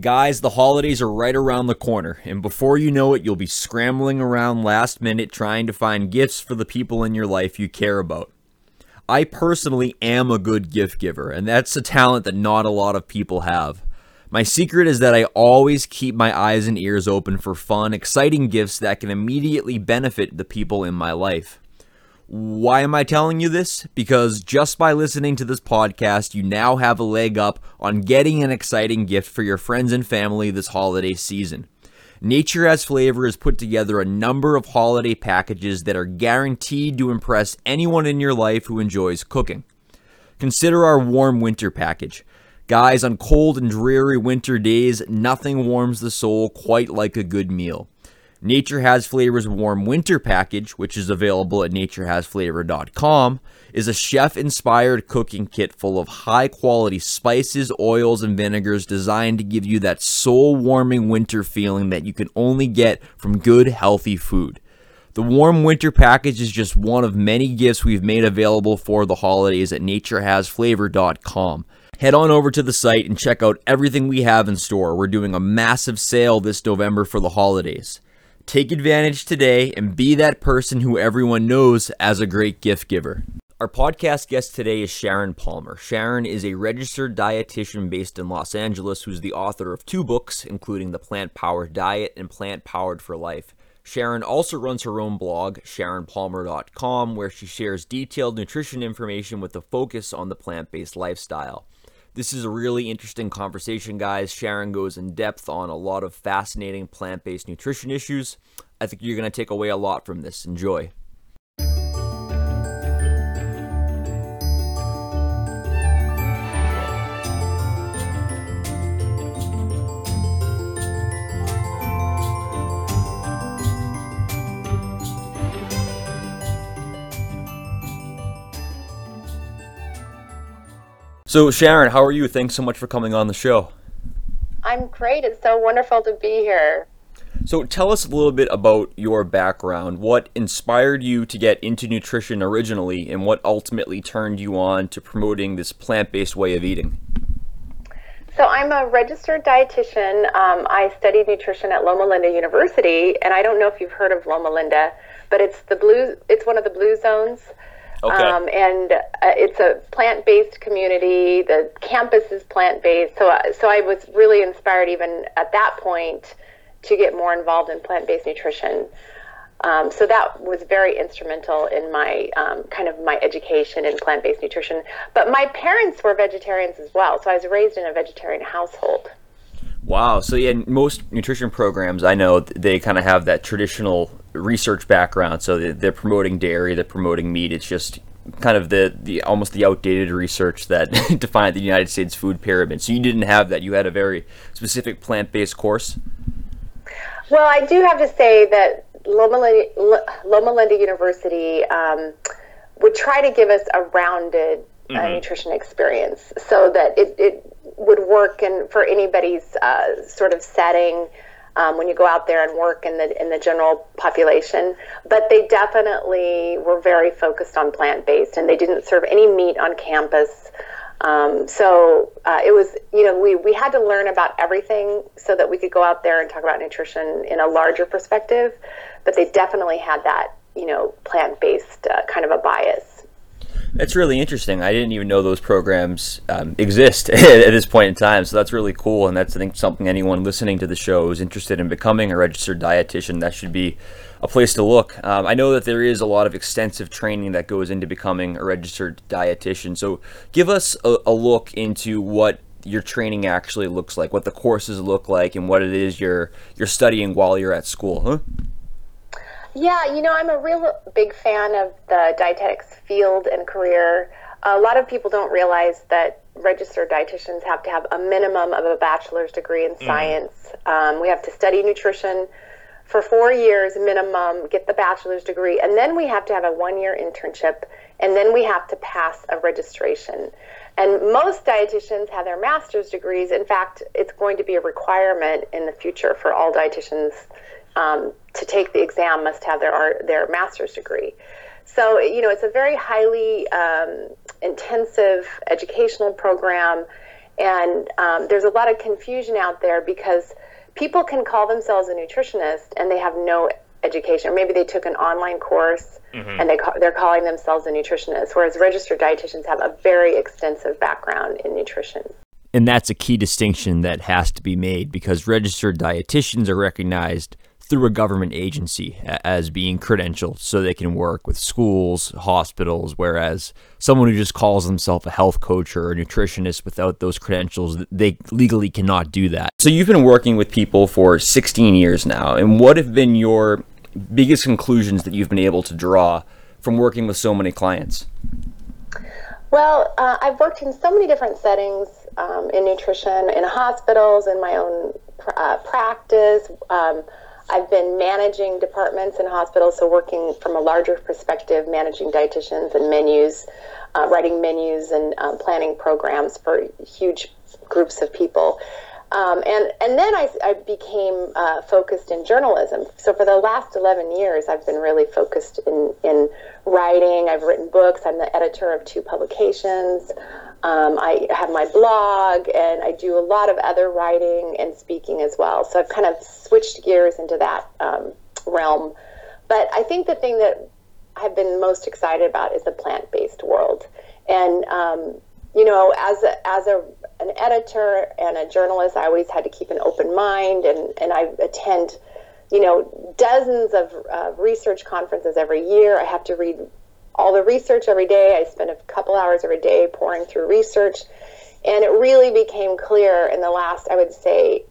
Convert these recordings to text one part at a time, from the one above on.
Guys, the holidays are right around the corner, and before you know it, you'll be scrambling around last minute trying to find gifts for the people in your life you care about. I personally am a good gift giver, and that's a talent that not a lot of people have. My secret is that I always keep my eyes and ears open for fun, exciting gifts that can immediately benefit the people in my life. Why am I telling you this? Because just by listening to this podcast, you now have a leg up on getting an exciting gift for your friends and family this holiday season. Nature Has Flavor has put together a number of holiday packages that are guaranteed to impress anyone in your life who enjoys cooking. Consider our warm winter package. Guys, on cold and dreary winter days, nothing warms the soul quite like a good meal. Nature Has Flavor's Warm Winter Package, which is available at naturehasflavor.com, is a chef inspired cooking kit full of high quality spices, oils, and vinegars designed to give you that soul warming winter feeling that you can only get from good, healthy food. The Warm Winter Package is just one of many gifts we've made available for the holidays at naturehasflavor.com. Head on over to the site and check out everything we have in store. We're doing a massive sale this November for the holidays. Take advantage today and be that person who everyone knows as a great gift giver. Our podcast guest today is Sharon Palmer. Sharon is a registered dietitian based in Los Angeles who's the author of two books, including The Plant Powered Diet and Plant Powered for Life. Sharon also runs her own blog, SharonPalmer.com, where she shares detailed nutrition information with a focus on the plant based lifestyle. This is a really interesting conversation, guys. Sharon goes in depth on a lot of fascinating plant based nutrition issues. I think you're going to take away a lot from this. Enjoy. So, Sharon, how are you? Thanks so much for coming on the show. I'm great. It's so wonderful to be here. So, tell us a little bit about your background. What inspired you to get into nutrition originally, and what ultimately turned you on to promoting this plant based way of eating? So, I'm a registered dietitian. Um, I studied nutrition at Loma Linda University, and I don't know if you've heard of Loma Linda, but it's the blue. It's one of the blue zones. Okay. Um, and uh, it's a plant-based community. The campus is plant-based, so uh, so I was really inspired even at that point to get more involved in plant-based nutrition. Um, so that was very instrumental in my um, kind of my education in plant-based nutrition. But my parents were vegetarians as well, so I was raised in a vegetarian household. Wow. So yeah, most nutrition programs I know they kind of have that traditional research background. So they're promoting dairy, they're promoting meat. It's just kind of the, the almost the outdated research that defined the United States food pyramid. So you didn't have that. You had a very specific plant based course. Well, I do have to say that Loma Linda, Loma Linda University um, would try to give us a rounded uh, mm-hmm. nutrition experience so that it, it would work in for anybody's uh, sort of setting um, when you go out there and work in the in the general population. But they definitely were very focused on plant based, and they didn't serve any meat on campus. Um, so uh, it was, you know, we, we had to learn about everything so that we could go out there and talk about nutrition in a larger perspective. But they definitely had that, you know, plant based uh, kind of a bias. That's really interesting. I didn't even know those programs um, exist at this point in time. So that's really cool, and that's I think something anyone listening to the show is interested in becoming a registered dietitian. That should be a place to look. Um, I know that there is a lot of extensive training that goes into becoming a registered dietitian. So give us a, a look into what your training actually looks like, what the courses look like, and what it is you're you're studying while you're at school. Huh? Yeah, you know, I'm a real big fan of the dietetics field and career. A lot of people don't realize that registered dietitians have to have a minimum of a bachelor's degree in mm. science. Um, we have to study nutrition for four years minimum, get the bachelor's degree, and then we have to have a one year internship, and then we have to pass a registration. And most dietitians have their master's degrees. In fact, it's going to be a requirement in the future for all dietitians um, to take the exam must have their their master's degree. So you know it's a very highly um, intensive educational program, And um, there's a lot of confusion out there because people can call themselves a nutritionist and they have no education. Or maybe they took an online course mm-hmm. and they ca- they're calling themselves a nutritionist, whereas registered dietitians have a very extensive background in nutrition. And that's a key distinction that has to be made because registered dietitians are recognized through a government agency as being credentialed so they can work with schools, hospitals, whereas someone who just calls themselves a health coach or a nutritionist without those credentials, they legally cannot do that. So you've been working with people for 16 years now, and what have been your biggest conclusions that you've been able to draw from working with so many clients? Well, uh, I've worked in so many different settings um, in nutrition, in hospitals, in my own uh, practice. Um, I've been managing departments in hospitals, so working from a larger perspective, managing dietitians and menus, uh, writing menus and um, planning programs for huge groups of people. Um, and and then I, I became uh, focused in journalism. So for the last 11 years, I've been really focused in in writing. I've written books. I'm the editor of two publications. Um, I have my blog, and I do a lot of other writing and speaking as well. So I've kind of switched gears into that um, realm. But I think the thing that I've been most excited about is the plant-based world. And um, you know, as a, as a an editor and a journalist, I always had to keep an open mind, and and I attend, you know, dozens of uh, research conferences every year. I have to read all the research every day. I spend a couple hours every day pouring through research. And it really became clear in the last, I would say,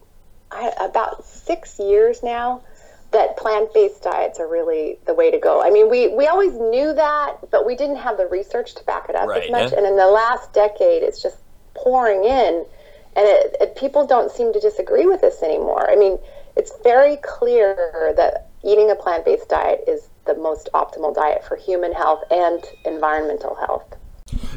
about six years now that plant-based diets are really the way to go. I mean, we, we always knew that, but we didn't have the research to back it up right, as much. Yeah. And in the last decade, it's just pouring in, and it, it, people don't seem to disagree with this anymore. I mean, it's very clear that eating a plant-based diet is the most optimal diet for human health and environmental health.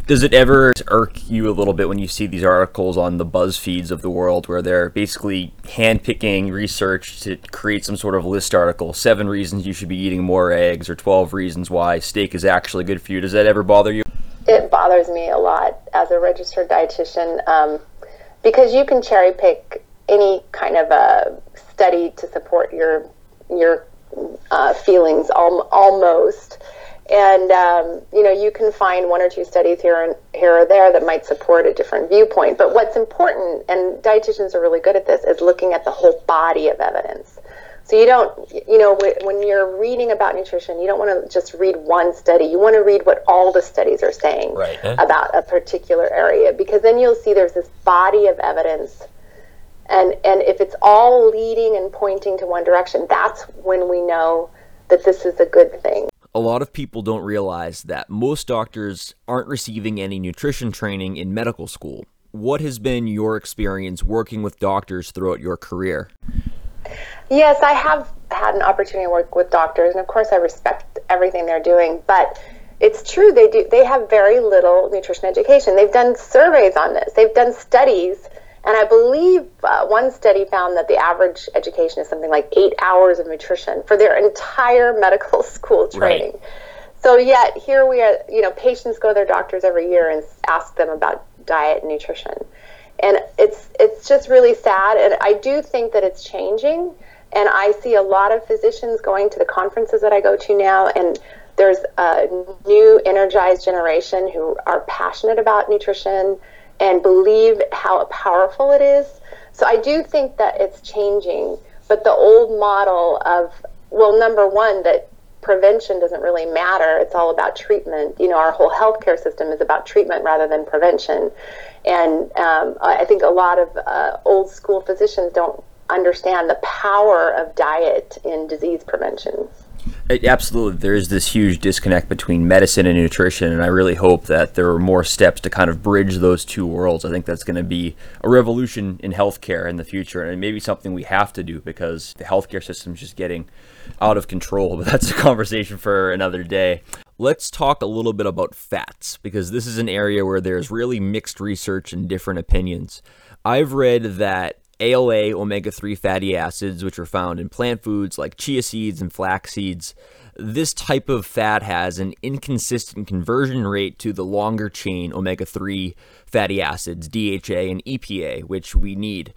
Does it ever irk you a little bit when you see these articles on the BuzzFeeds of the world where they're basically handpicking research to create some sort of list article, seven reasons you should be eating more eggs or 12 reasons why steak is actually good for you? Does that ever bother you? It bothers me a lot as a registered dietitian um, because you can cherry pick any kind of a study to support your your uh, feelings al- almost. And um, you know, you can find one or two studies here and here or there that might support a different viewpoint. But what's important, and dietitians are really good at this, is looking at the whole body of evidence. So you don't, you know, when you're reading about nutrition, you don't want to just read one study. You want to read what all the studies are saying right. about a particular area, because then you'll see there's this body of evidence and and if it's all leading and pointing to one direction that's when we know that this is a good thing. A lot of people don't realize that most doctors aren't receiving any nutrition training in medical school. What has been your experience working with doctors throughout your career? Yes i have had an opportunity to work with doctors and of course i respect everything they're doing but it's true they do they have very little nutrition education. They've done surveys on this. They've done studies and I believe uh, one study found that the average education is something like eight hours of nutrition for their entire medical school training. Right. So yet here we are, you know, patients go to their doctors every year and ask them about diet and nutrition. And it's it's just really sad and I do think that it's changing and I see a lot of physicians going to the conferences that I go to now and there's a new energized generation who are passionate about nutrition and believe how powerful it is. So I do think that it's changing, but the old model of, well, number one, that prevention doesn't really matter. It's all about treatment. You know, our whole healthcare system is about treatment rather than prevention. And um, I think a lot of uh, old school physicians don't understand the power of diet in disease prevention. It, absolutely, there is this huge disconnect between medicine and nutrition, and I really hope that there are more steps to kind of bridge those two worlds. I think that's going to be a revolution in healthcare in the future, and maybe something we have to do because the healthcare system is just getting out of control. But that's a conversation for another day. Let's talk a little bit about fats because this is an area where there's really mixed research and different opinions. I've read that ALA omega 3 fatty acids, which are found in plant foods like chia seeds and flax seeds, this type of fat has an inconsistent conversion rate to the longer chain omega 3 fatty acids, DHA and EPA, which we need.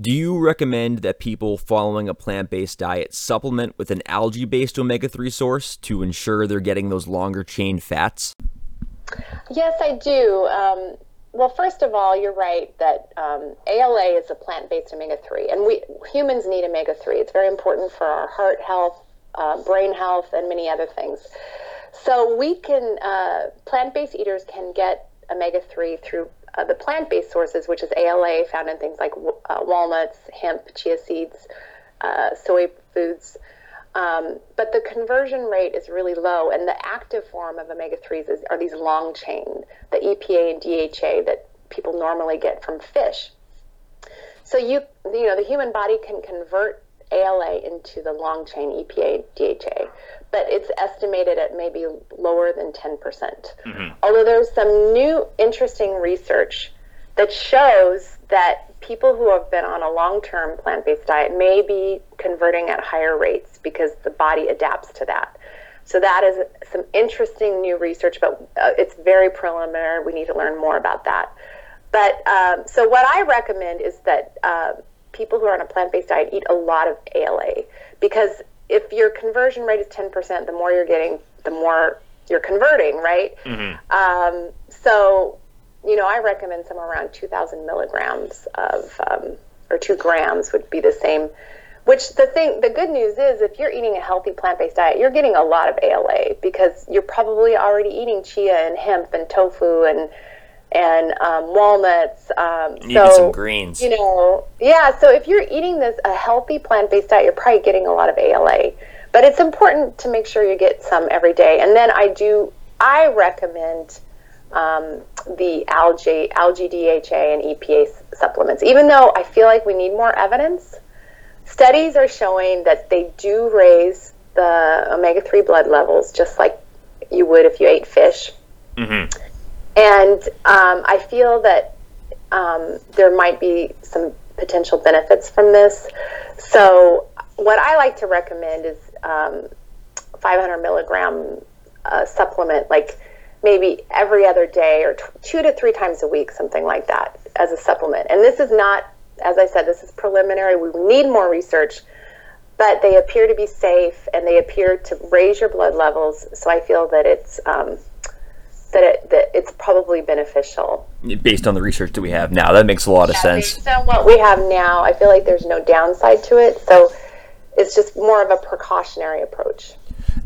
Do you recommend that people following a plant based diet supplement with an algae based omega 3 source to ensure they're getting those longer chain fats? Yes, I do. Um, well, first of all, you're right that um, ALA is a plant based omega 3, and we humans need omega 3. It's very important for our heart health, uh, brain health, and many other things. So, we can, uh, plant based eaters can get omega 3 through uh, the plant based sources, which is ALA, found in things like uh, walnuts, hemp, chia seeds, uh, soy foods. Um, but the conversion rate is really low, and the active form of omega 3s is, are these long chain, the EPA and DHA that people normally get from fish. So you you know the human body can convert ALA into the long chain EPA DHA, but it's estimated at maybe lower than 10%. percent mm hmm Although there's some new interesting research that shows that people who have been on a long term plant based diet may be converting at higher rates because the body adapts to that. So that is some interesting new research, but uh, it's very preliminary. We need to learn more about that. But um, so what I recommend is that uh, people who are on a plant based diet eat a lot of ALA because if your conversion rate is 10%, the more you're getting, the more you're converting, right? Mm-hmm. Um, so you know, I recommend somewhere around 2,000 milligrams of, um, or two grams would be the same. Which the thing, the good news is, if you're eating a healthy plant-based diet, you're getting a lot of ALA because you're probably already eating chia and hemp and tofu and and um, walnuts. Um, you so, some greens. You know, yeah. So if you're eating this a healthy plant-based diet, you're probably getting a lot of ALA. But it's important to make sure you get some every day. And then I do, I recommend um, the algae, algae DHA and EPA supplements. Even though I feel like we need more evidence, studies are showing that they do raise the omega 3 blood levels just like you would if you ate fish. Mm-hmm. And um, I feel that um, there might be some potential benefits from this. So, what I like to recommend is um, 500 milligram uh, supplement, like maybe every other day or t- two to three times a week, something like that, as a supplement. And this is not, as I said, this is preliminary. We need more research, but they appear to be safe and they appear to raise your blood levels. So I feel that it's um, that it that it's probably beneficial. Based on the research that we have now, that makes a lot of sense. So what we have now, I feel like there's no downside to it. So it's just more of a precautionary approach.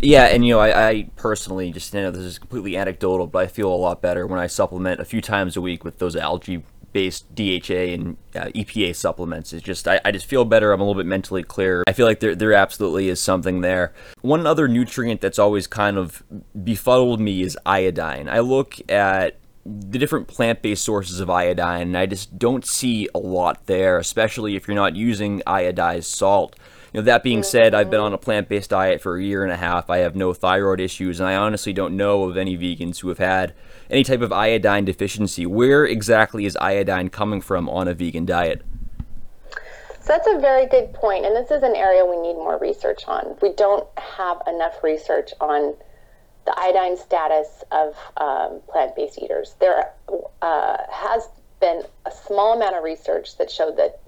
Yeah, and you know, I, I, personally just you know this is completely anecdotal, but I feel a lot better when I supplement a few times a week with those algae based DHA and uh, EPA supplements. It's just I, I, just feel better. I'm a little bit mentally clear. I feel like there there absolutely is something there. One other nutrient that's always kind of befuddled me is iodine. I look at the different plant-based sources of iodine and I just don't see a lot there, especially if you're not using iodized salt. You know, that being said, I've been on a plant based diet for a year and a half. I have no thyroid issues, and I honestly don't know of any vegans who have had any type of iodine deficiency. Where exactly is iodine coming from on a vegan diet? So that's a very good point, and this is an area we need more research on. We don't have enough research on the iodine status of um, plant based eaters. There uh, has been a small amount of research that showed that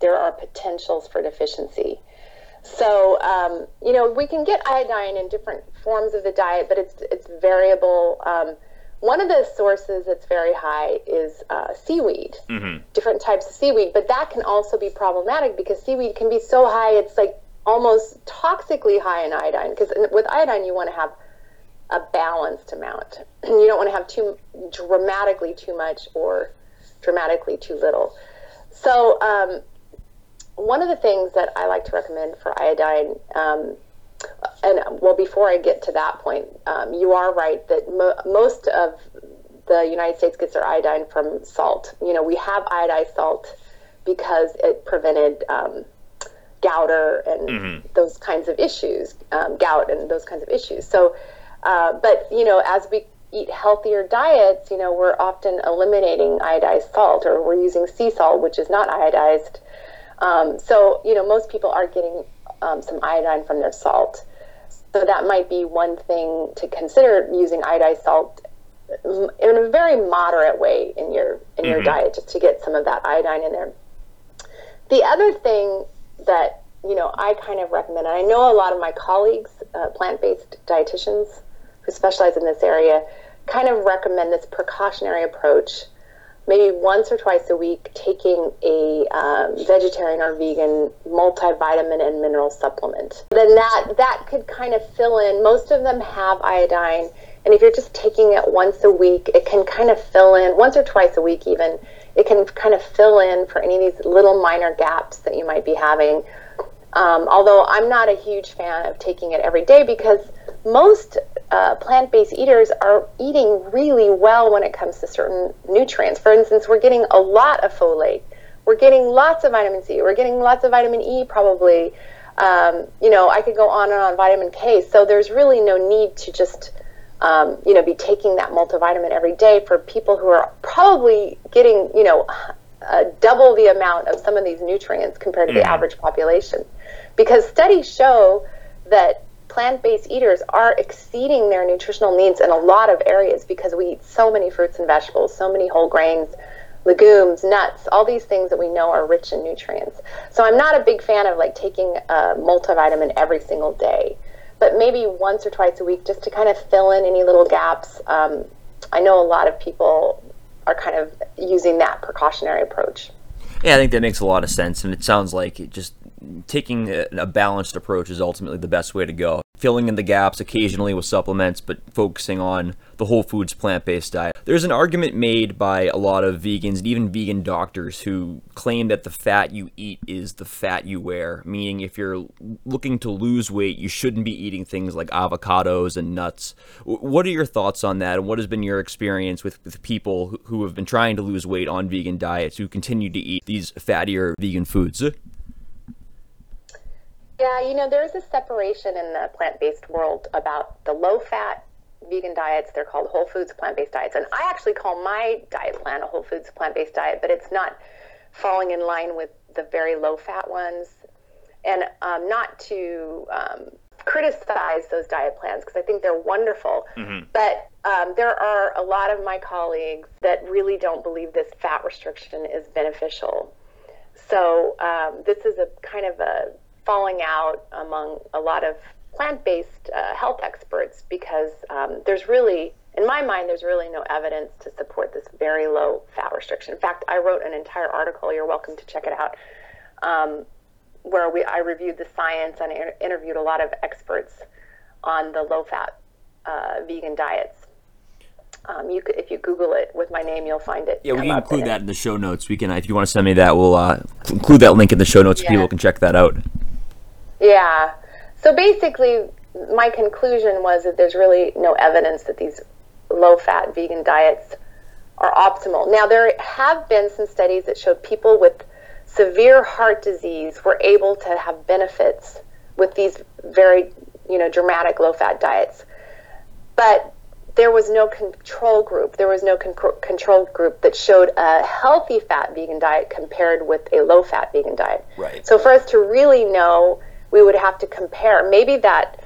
there are potentials for deficiency. So, um, you know, we can get iodine in different forms of the diet, but it's it's variable. Um, one of the sources that's very high is uh, seaweed, mm-hmm. different types of seaweed, but that can also be problematic because seaweed can be so high, it's like almost toxically high in iodine. Because with iodine, you want to have a balanced amount. You don't want to have too dramatically too much or dramatically too little. So, um, one of the things that I like to recommend for iodine, um, and well, before I get to that point, um, you are right that mo- most of the United States gets their iodine from salt. You know, we have iodized salt because it prevented um, goiter and mm-hmm. those kinds of issues, um, gout and those kinds of issues. So, uh, but you know, as we eat healthier diets, you know, we're often eliminating iodized salt or we're using sea salt, which is not iodized. Um, so, you know, most people are getting um, some iodine from their salt. so that might be one thing to consider using iodized salt in a very moderate way in your in mm-hmm. your diet just to get some of that iodine in there. The other thing that you know I kind of recommend, and I know a lot of my colleagues, uh, plant-based dietitians who specialize in this area, kind of recommend this precautionary approach. Maybe once or twice a week, taking a um, vegetarian or vegan multivitamin and mineral supplement. Then that that could kind of fill in. Most of them have iodine and if you're just taking it once a week, it can kind of fill in, once or twice a week even, it can kind of fill in for any of these little minor gaps that you might be having. Um, although I'm not a huge fan of taking it every day because most uh, plant based eaters are eating really well when it comes to certain nutrients. For instance, we're getting a lot of folate, we're getting lots of vitamin C, we're getting lots of vitamin E probably. Um, you know, I could go on and on, vitamin K. So there's really no need to just um, you know, be taking that multivitamin every day for people who are probably getting, you know, uh, double the amount of some of these nutrients compared to mm-hmm. the average population. Because studies show that plant based eaters are exceeding their nutritional needs in a lot of areas because we eat so many fruits and vegetables, so many whole grains, legumes, nuts, all these things that we know are rich in nutrients. So I'm not a big fan of like taking a multivitamin every single day but maybe once or twice a week just to kind of fill in any little gaps. Um, I know a lot of people are kind of using that precautionary approach. Yeah, I think that makes a lot of sense, and it sounds like it just taking a balanced approach is ultimately the best way to go. Filling in the gaps occasionally with supplements, but focusing on the whole foods plant based diet. There's an argument made by a lot of vegans and even vegan doctors who claim that the fat you eat is the fat you wear, meaning if you're looking to lose weight, you shouldn't be eating things like avocados and nuts. What are your thoughts on that, and what has been your experience with, with people who have been trying to lose weight on vegan diets who continue to eat these fattier vegan foods? Yeah, you know, there's a separation in the plant based world about the low fat vegan diets. They're called whole foods plant based diets. And I actually call my diet plan a whole foods plant based diet, but it's not falling in line with the very low fat ones. And um, not to um, criticize those diet plans because I think they're wonderful. Mm-hmm. But um, there are a lot of my colleagues that really don't believe this fat restriction is beneficial. So um, this is a kind of a falling out among a lot of plant-based uh, health experts because um, there's really in my mind there's really no evidence to support this very low fat restriction in fact i wrote an entire article you're welcome to check it out um, where we i reviewed the science and inter- interviewed a lot of experts on the low fat uh, vegan diets um, you could, if you Google it with my name, you'll find it. Yeah, we can include that in the show notes. We can, if you want to send me that, we'll uh, include that link in the show notes. Yeah. People can check that out. Yeah. So basically, my conclusion was that there's really no evidence that these low fat vegan diets are optimal. Now, there have been some studies that showed people with severe heart disease were able to have benefits with these very, you know, dramatic low fat diets. But there was no control group. There was no con- control group that showed a healthy fat vegan diet compared with a low fat vegan diet. Right. So for us to really know we would have to compare. Maybe that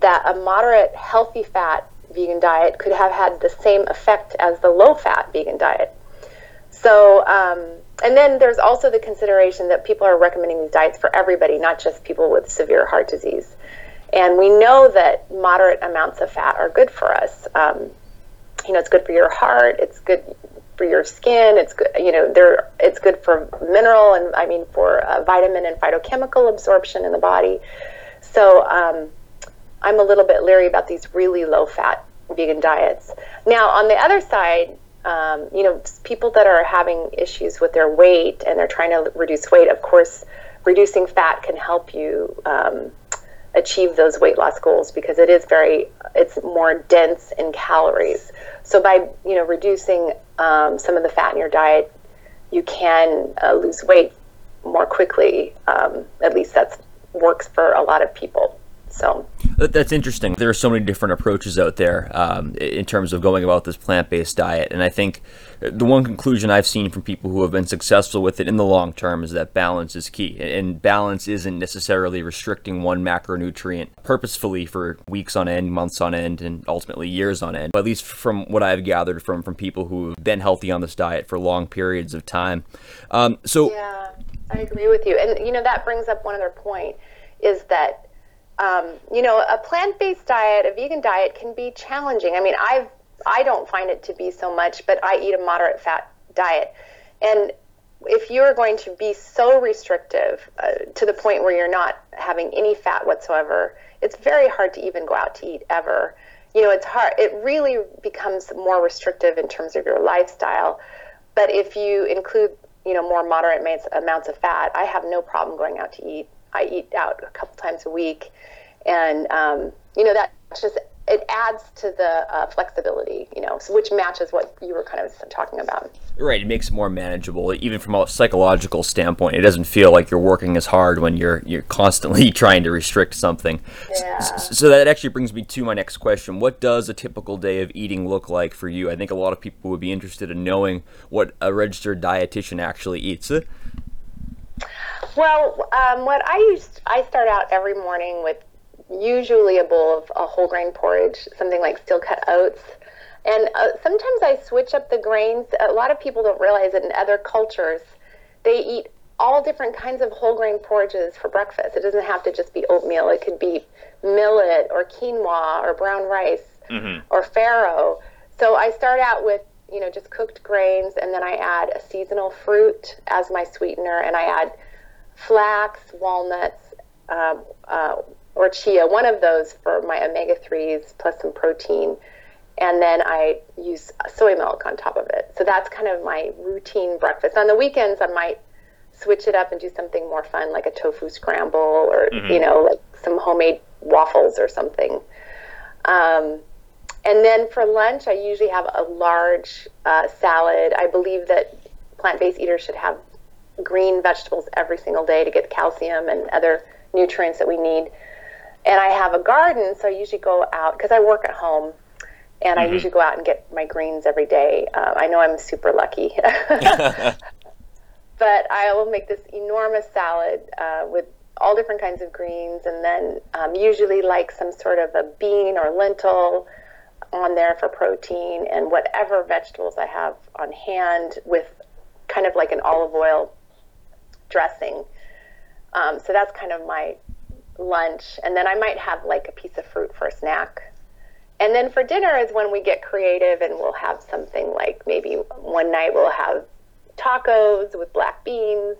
that a moderate healthy fat vegan diet could have had the same effect as the low fat vegan diet. So, um, and then there's also the consideration that people are recommending these diets for everybody, not just people with severe heart disease. And we know that moderate amounts of fat are good for us. Um, you know, it's good for your heart. It's good for your skin. It's good, you know, it's good for mineral and I mean for uh, vitamin and phytochemical absorption in the body. So um, I'm a little bit leery about these really low fat vegan diets. Now on the other side, um, you know, people that are having issues with their weight and they're trying to reduce weight, of course, reducing fat can help you um, achieve those weight loss goals because it is very, it's more dense in calories. So by you know reducing um, some of the fat in your diet, you can uh, lose weight more quickly. Um, at least that works for a lot of people. So that's interesting. There are so many different approaches out there um, in terms of going about this plant-based diet, and I think the one conclusion I've seen from people who have been successful with it in the long term is that balance is key, and balance isn't necessarily restricting one macronutrient purposefully for weeks on end, months on end, and ultimately years on end. At least from what I've gathered from from people who've been healthy on this diet for long periods of time. Um, so yeah, I agree with you, and you know that brings up one other point is that um, you know, a plant-based diet, a vegan diet can be challenging. I mean, I've I don't find it to be so much, but I eat a moderate fat diet, and if you're going to be so restrictive uh, to the point where you're not having any fat whatsoever, it's very hard to even go out to eat ever. You know, it's hard. It really becomes more restrictive in terms of your lifestyle. But if you include, you know, more moderate amounts, amounts of fat, I have no problem going out to eat. I eat out a couple times a week, and um, you know that just it adds to the uh, flexibility, you know, which matches what you were kind of talking about. Right, it makes it more manageable, even from a psychological standpoint. It doesn't feel like you're working as hard when you're you're constantly trying to restrict something. Yeah. So that actually brings me to my next question: What does a typical day of eating look like for you? I think a lot of people would be interested in knowing what a registered dietitian actually eats. Well, um, what I used, I start out every morning with usually a bowl of a whole grain porridge, something like steel cut oats. And uh, sometimes I switch up the grains. A lot of people don't realize that in other cultures, they eat all different kinds of whole grain porridges for breakfast. It doesn't have to just be oatmeal. It could be millet or quinoa or brown rice mm-hmm. or farro. So I start out with you know just cooked grains, and then I add a seasonal fruit as my sweetener, and I add flax, walnuts, uh, uh, or chia, one of those for my omega 3s plus some protein. And then I use soy milk on top of it. So that's kind of my routine breakfast. On the weekends, I might switch it up and do something more fun, like a tofu scramble or, mm-hmm. you know, like some homemade waffles or something. Um, and then for lunch, I usually have a large uh, salad. I believe that plant based eaters should have green vegetables every single day to get calcium and other nutrients that we need. And I have a garden, so I usually go out because I work at home, and mm-hmm. I usually go out and get my greens every day. Uh, I know I'm super lucky. but I will make this enormous salad uh, with all different kinds of greens, and then um, usually like some sort of a bean or lentil on there for protein, and whatever vegetables I have on hand with kind of like an olive oil dressing. Um, so that's kind of my lunch. And then I might have like a piece of fruit for a snack. And then for dinner is when we get creative and we'll have something like maybe one night we'll have tacos with black beans,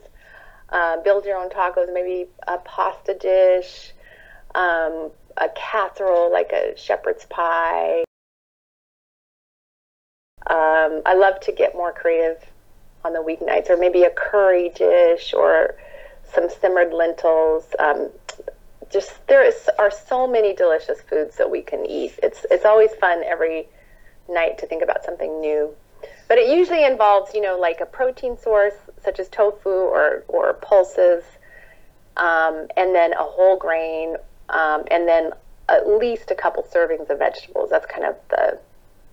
uh, build your own tacos, maybe a pasta dish, um, a casserole like a shepherd's pie. Um, I love to get more creative on the weeknights, or maybe a curry dish or some simmered lentils. Um, just there is, are so many delicious foods that we can eat. It's it's always fun every night to think about something new. But it usually involves, you know, like a protein source such as tofu or or pulses, um, and then a whole grain, um, and then at least a couple servings of vegetables. That's kind of the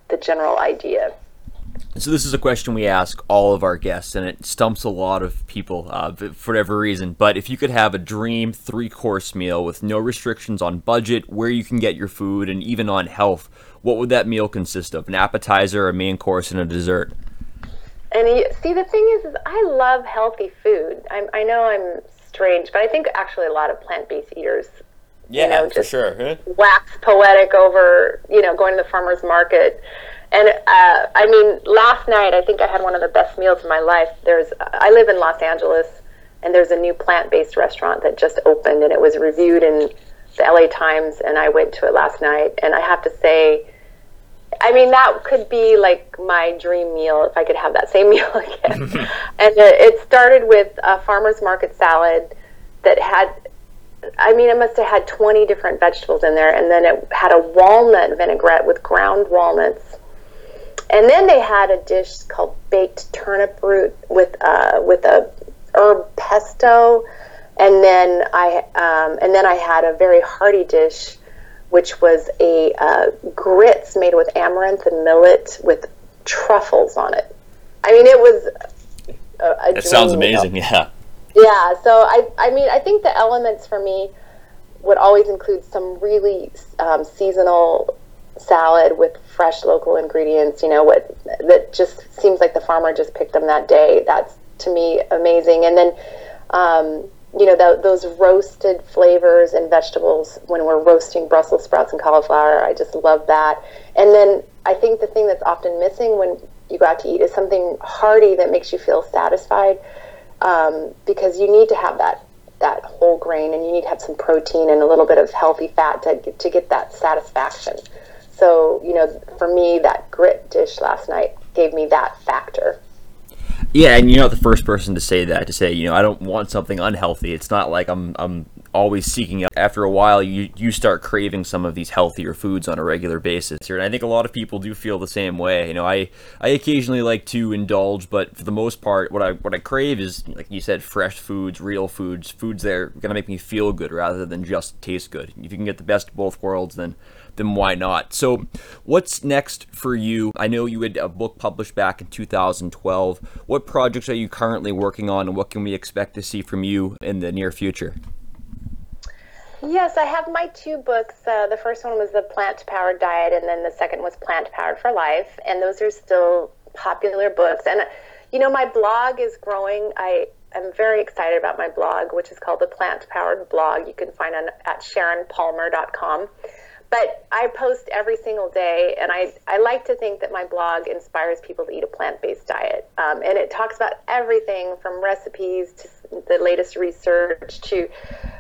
the general idea. So this is a question we ask all of our guests, and it stumps a lot of people uh, for whatever reason. But if you could have a dream three-course meal with no restrictions on budget, where you can get your food, and even on health, what would that meal consist of? An appetizer, a main course, and a dessert? And you, see, the thing is, is I love healthy food. I'm, I know I'm strange, but I think actually a lot of plant-based eaters yeah, you know, for sure. Huh? wax poetic over, you know, going to the farmer's market and uh, I mean, last night I think I had one of the best meals of my life. There's I live in Los Angeles, and there's a new plant-based restaurant that just opened, and it was reviewed in the LA Times, and I went to it last night, and I have to say. I mean, that could be like my dream meal if I could have that same meal again. and it started with a farmer's market salad that had I mean, it must have had 20 different vegetables in there, and then it had a walnut vinaigrette with ground walnuts and then they had a dish called baked turnip root with uh, with a herb pesto, and then I um, and then I had a very hearty dish, which was a uh, grits made with amaranth and millet with truffles on it. I mean, it was. A, a it sounds amazing. Meal. Yeah. Yeah. So I, I mean, I think the elements for me would always include some really um, seasonal salad with fresh local ingredients. You know what? That just seems like the farmer just picked them that day. That's to me amazing. And then. Um, you know the, those roasted flavors and vegetables when we're roasting Brussels sprouts and cauliflower. I just love that. And then I think the thing that's often missing when you go out to eat is something hearty that makes you feel satisfied, um, because you need to have that that whole grain and you need to have some protein and a little bit of healthy fat to to get that satisfaction. So you know, for me, that grit dish last night gave me that factor. Yeah, and you're not the first person to say that. To say, you know, I don't want something unhealthy. It's not like I'm I'm always seeking out. After a while, you you start craving some of these healthier foods on a regular basis. And I think a lot of people do feel the same way. You know, I I occasionally like to indulge, but for the most part, what I what I crave is like you said, fresh foods, real foods, foods that are gonna make me feel good rather than just taste good. If you can get the best of both worlds, then then why not? So, what's next for you? I know you had a book published back in 2012. What projects are you currently working on, and what can we expect to see from you in the near future? Yes, I have my two books. Uh, the first one was the Plant Powered Diet, and then the second was Plant Powered for Life. And those are still popular books. And, you know, my blog is growing. I am very excited about my blog, which is called the Plant Powered Blog. You can find it at sharonpalmer.com but I post every single day, and I, I like to think that my blog inspires people to eat a plant based diet. Um, and it talks about everything from recipes to the latest research to,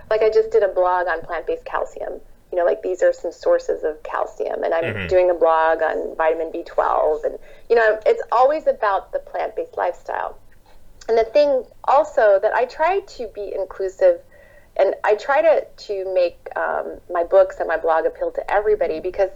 like, I just did a blog on plant based calcium. You know, like these are some sources of calcium, and I'm mm-hmm. doing a blog on vitamin B12. And, you know, it's always about the plant based lifestyle. And the thing also that I try to be inclusive and I try to to make um, my books and my blog appeal to everybody because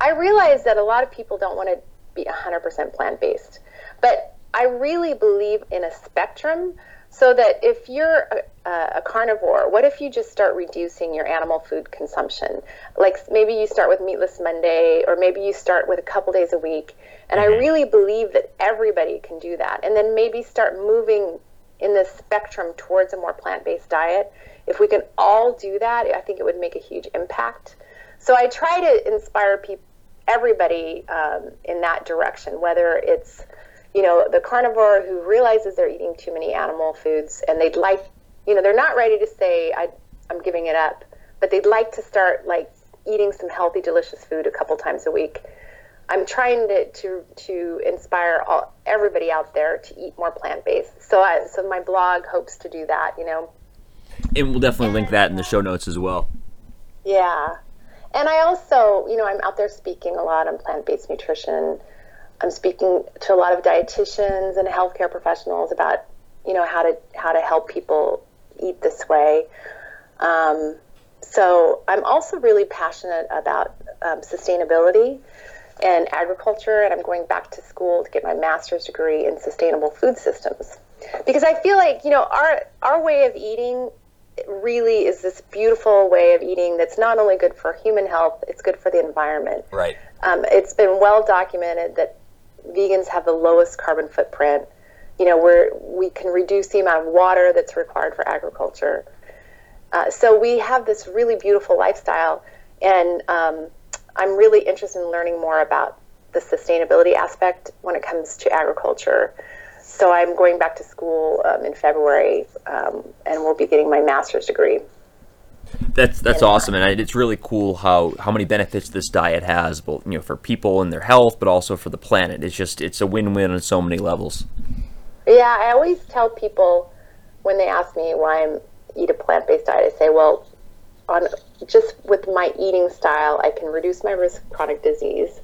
I realize that a lot of people don't want to be 100% plant based, but I really believe in a spectrum. So that if you're a, a, carnivore, what if you just start reducing your animal food consumption? Like maybe you start with meatless Monday, or maybe you start with a couple days a week. And mm-hmm. I really believe that everybody can do that. And then maybe start moving in this spectrum towards a more plant based diet if we can all do that, I think it would make a huge impact. So I try to inspire people, everybody um, in that direction, whether it's you know the carnivore who realizes they're eating too many animal foods and they'd like, you know, they're not ready to say I, I'm giving it up, but they'd like to start like eating some healthy, delicious food a couple times a week. I'm trying to to, to inspire all, everybody out there to eat more plant based. So I, so my blog hopes to do that. You know, and we'll definitely link that in the show notes as well. Yeah. And I also, you know, I'm out there speaking a lot on plant based nutrition. I'm speaking to a lot of dietitians and healthcare professionals about, you know, how to how to help people eat this way. Um, so I'm also really passionate about um, sustainability and agriculture, and I'm going back to school to get my master's degree in sustainable food systems because I feel like you know our our way of eating really is this beautiful way of eating that's not only good for human health, it's good for the environment. Right. Um, it's been well documented that vegans have the lowest carbon footprint. You know, where we can reduce the amount of water that's required for agriculture. Uh, so we have this really beautiful lifestyle, and um, I'm really interested in learning more about the sustainability aspect when it comes to agriculture so I'm going back to school um, in February, um, and we'll be getting my master's degree. That's that's awesome, and it's really cool how, how many benefits this diet has, both you know for people and their health, but also for the planet. It's just it's a win win on so many levels. Yeah, I always tell people when they ask me why I'm eat a plant based diet, I say, well, on just with my eating style, I can reduce my risk of chronic disease.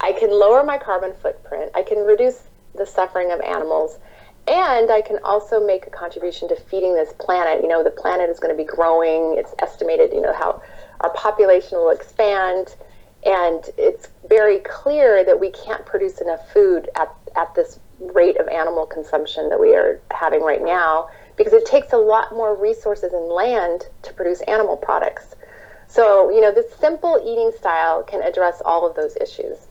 I can lower my carbon footprint. I can reduce the suffering of animals. And I can also make a contribution to feeding this planet. You know, the planet is going to be growing. It's estimated, you know, how our population will expand. And it's very clear that we can't produce enough food at, at this rate of animal consumption that we are having right now because it takes a lot more resources and land to produce animal products. So, you know, this simple eating style can address all of those issues.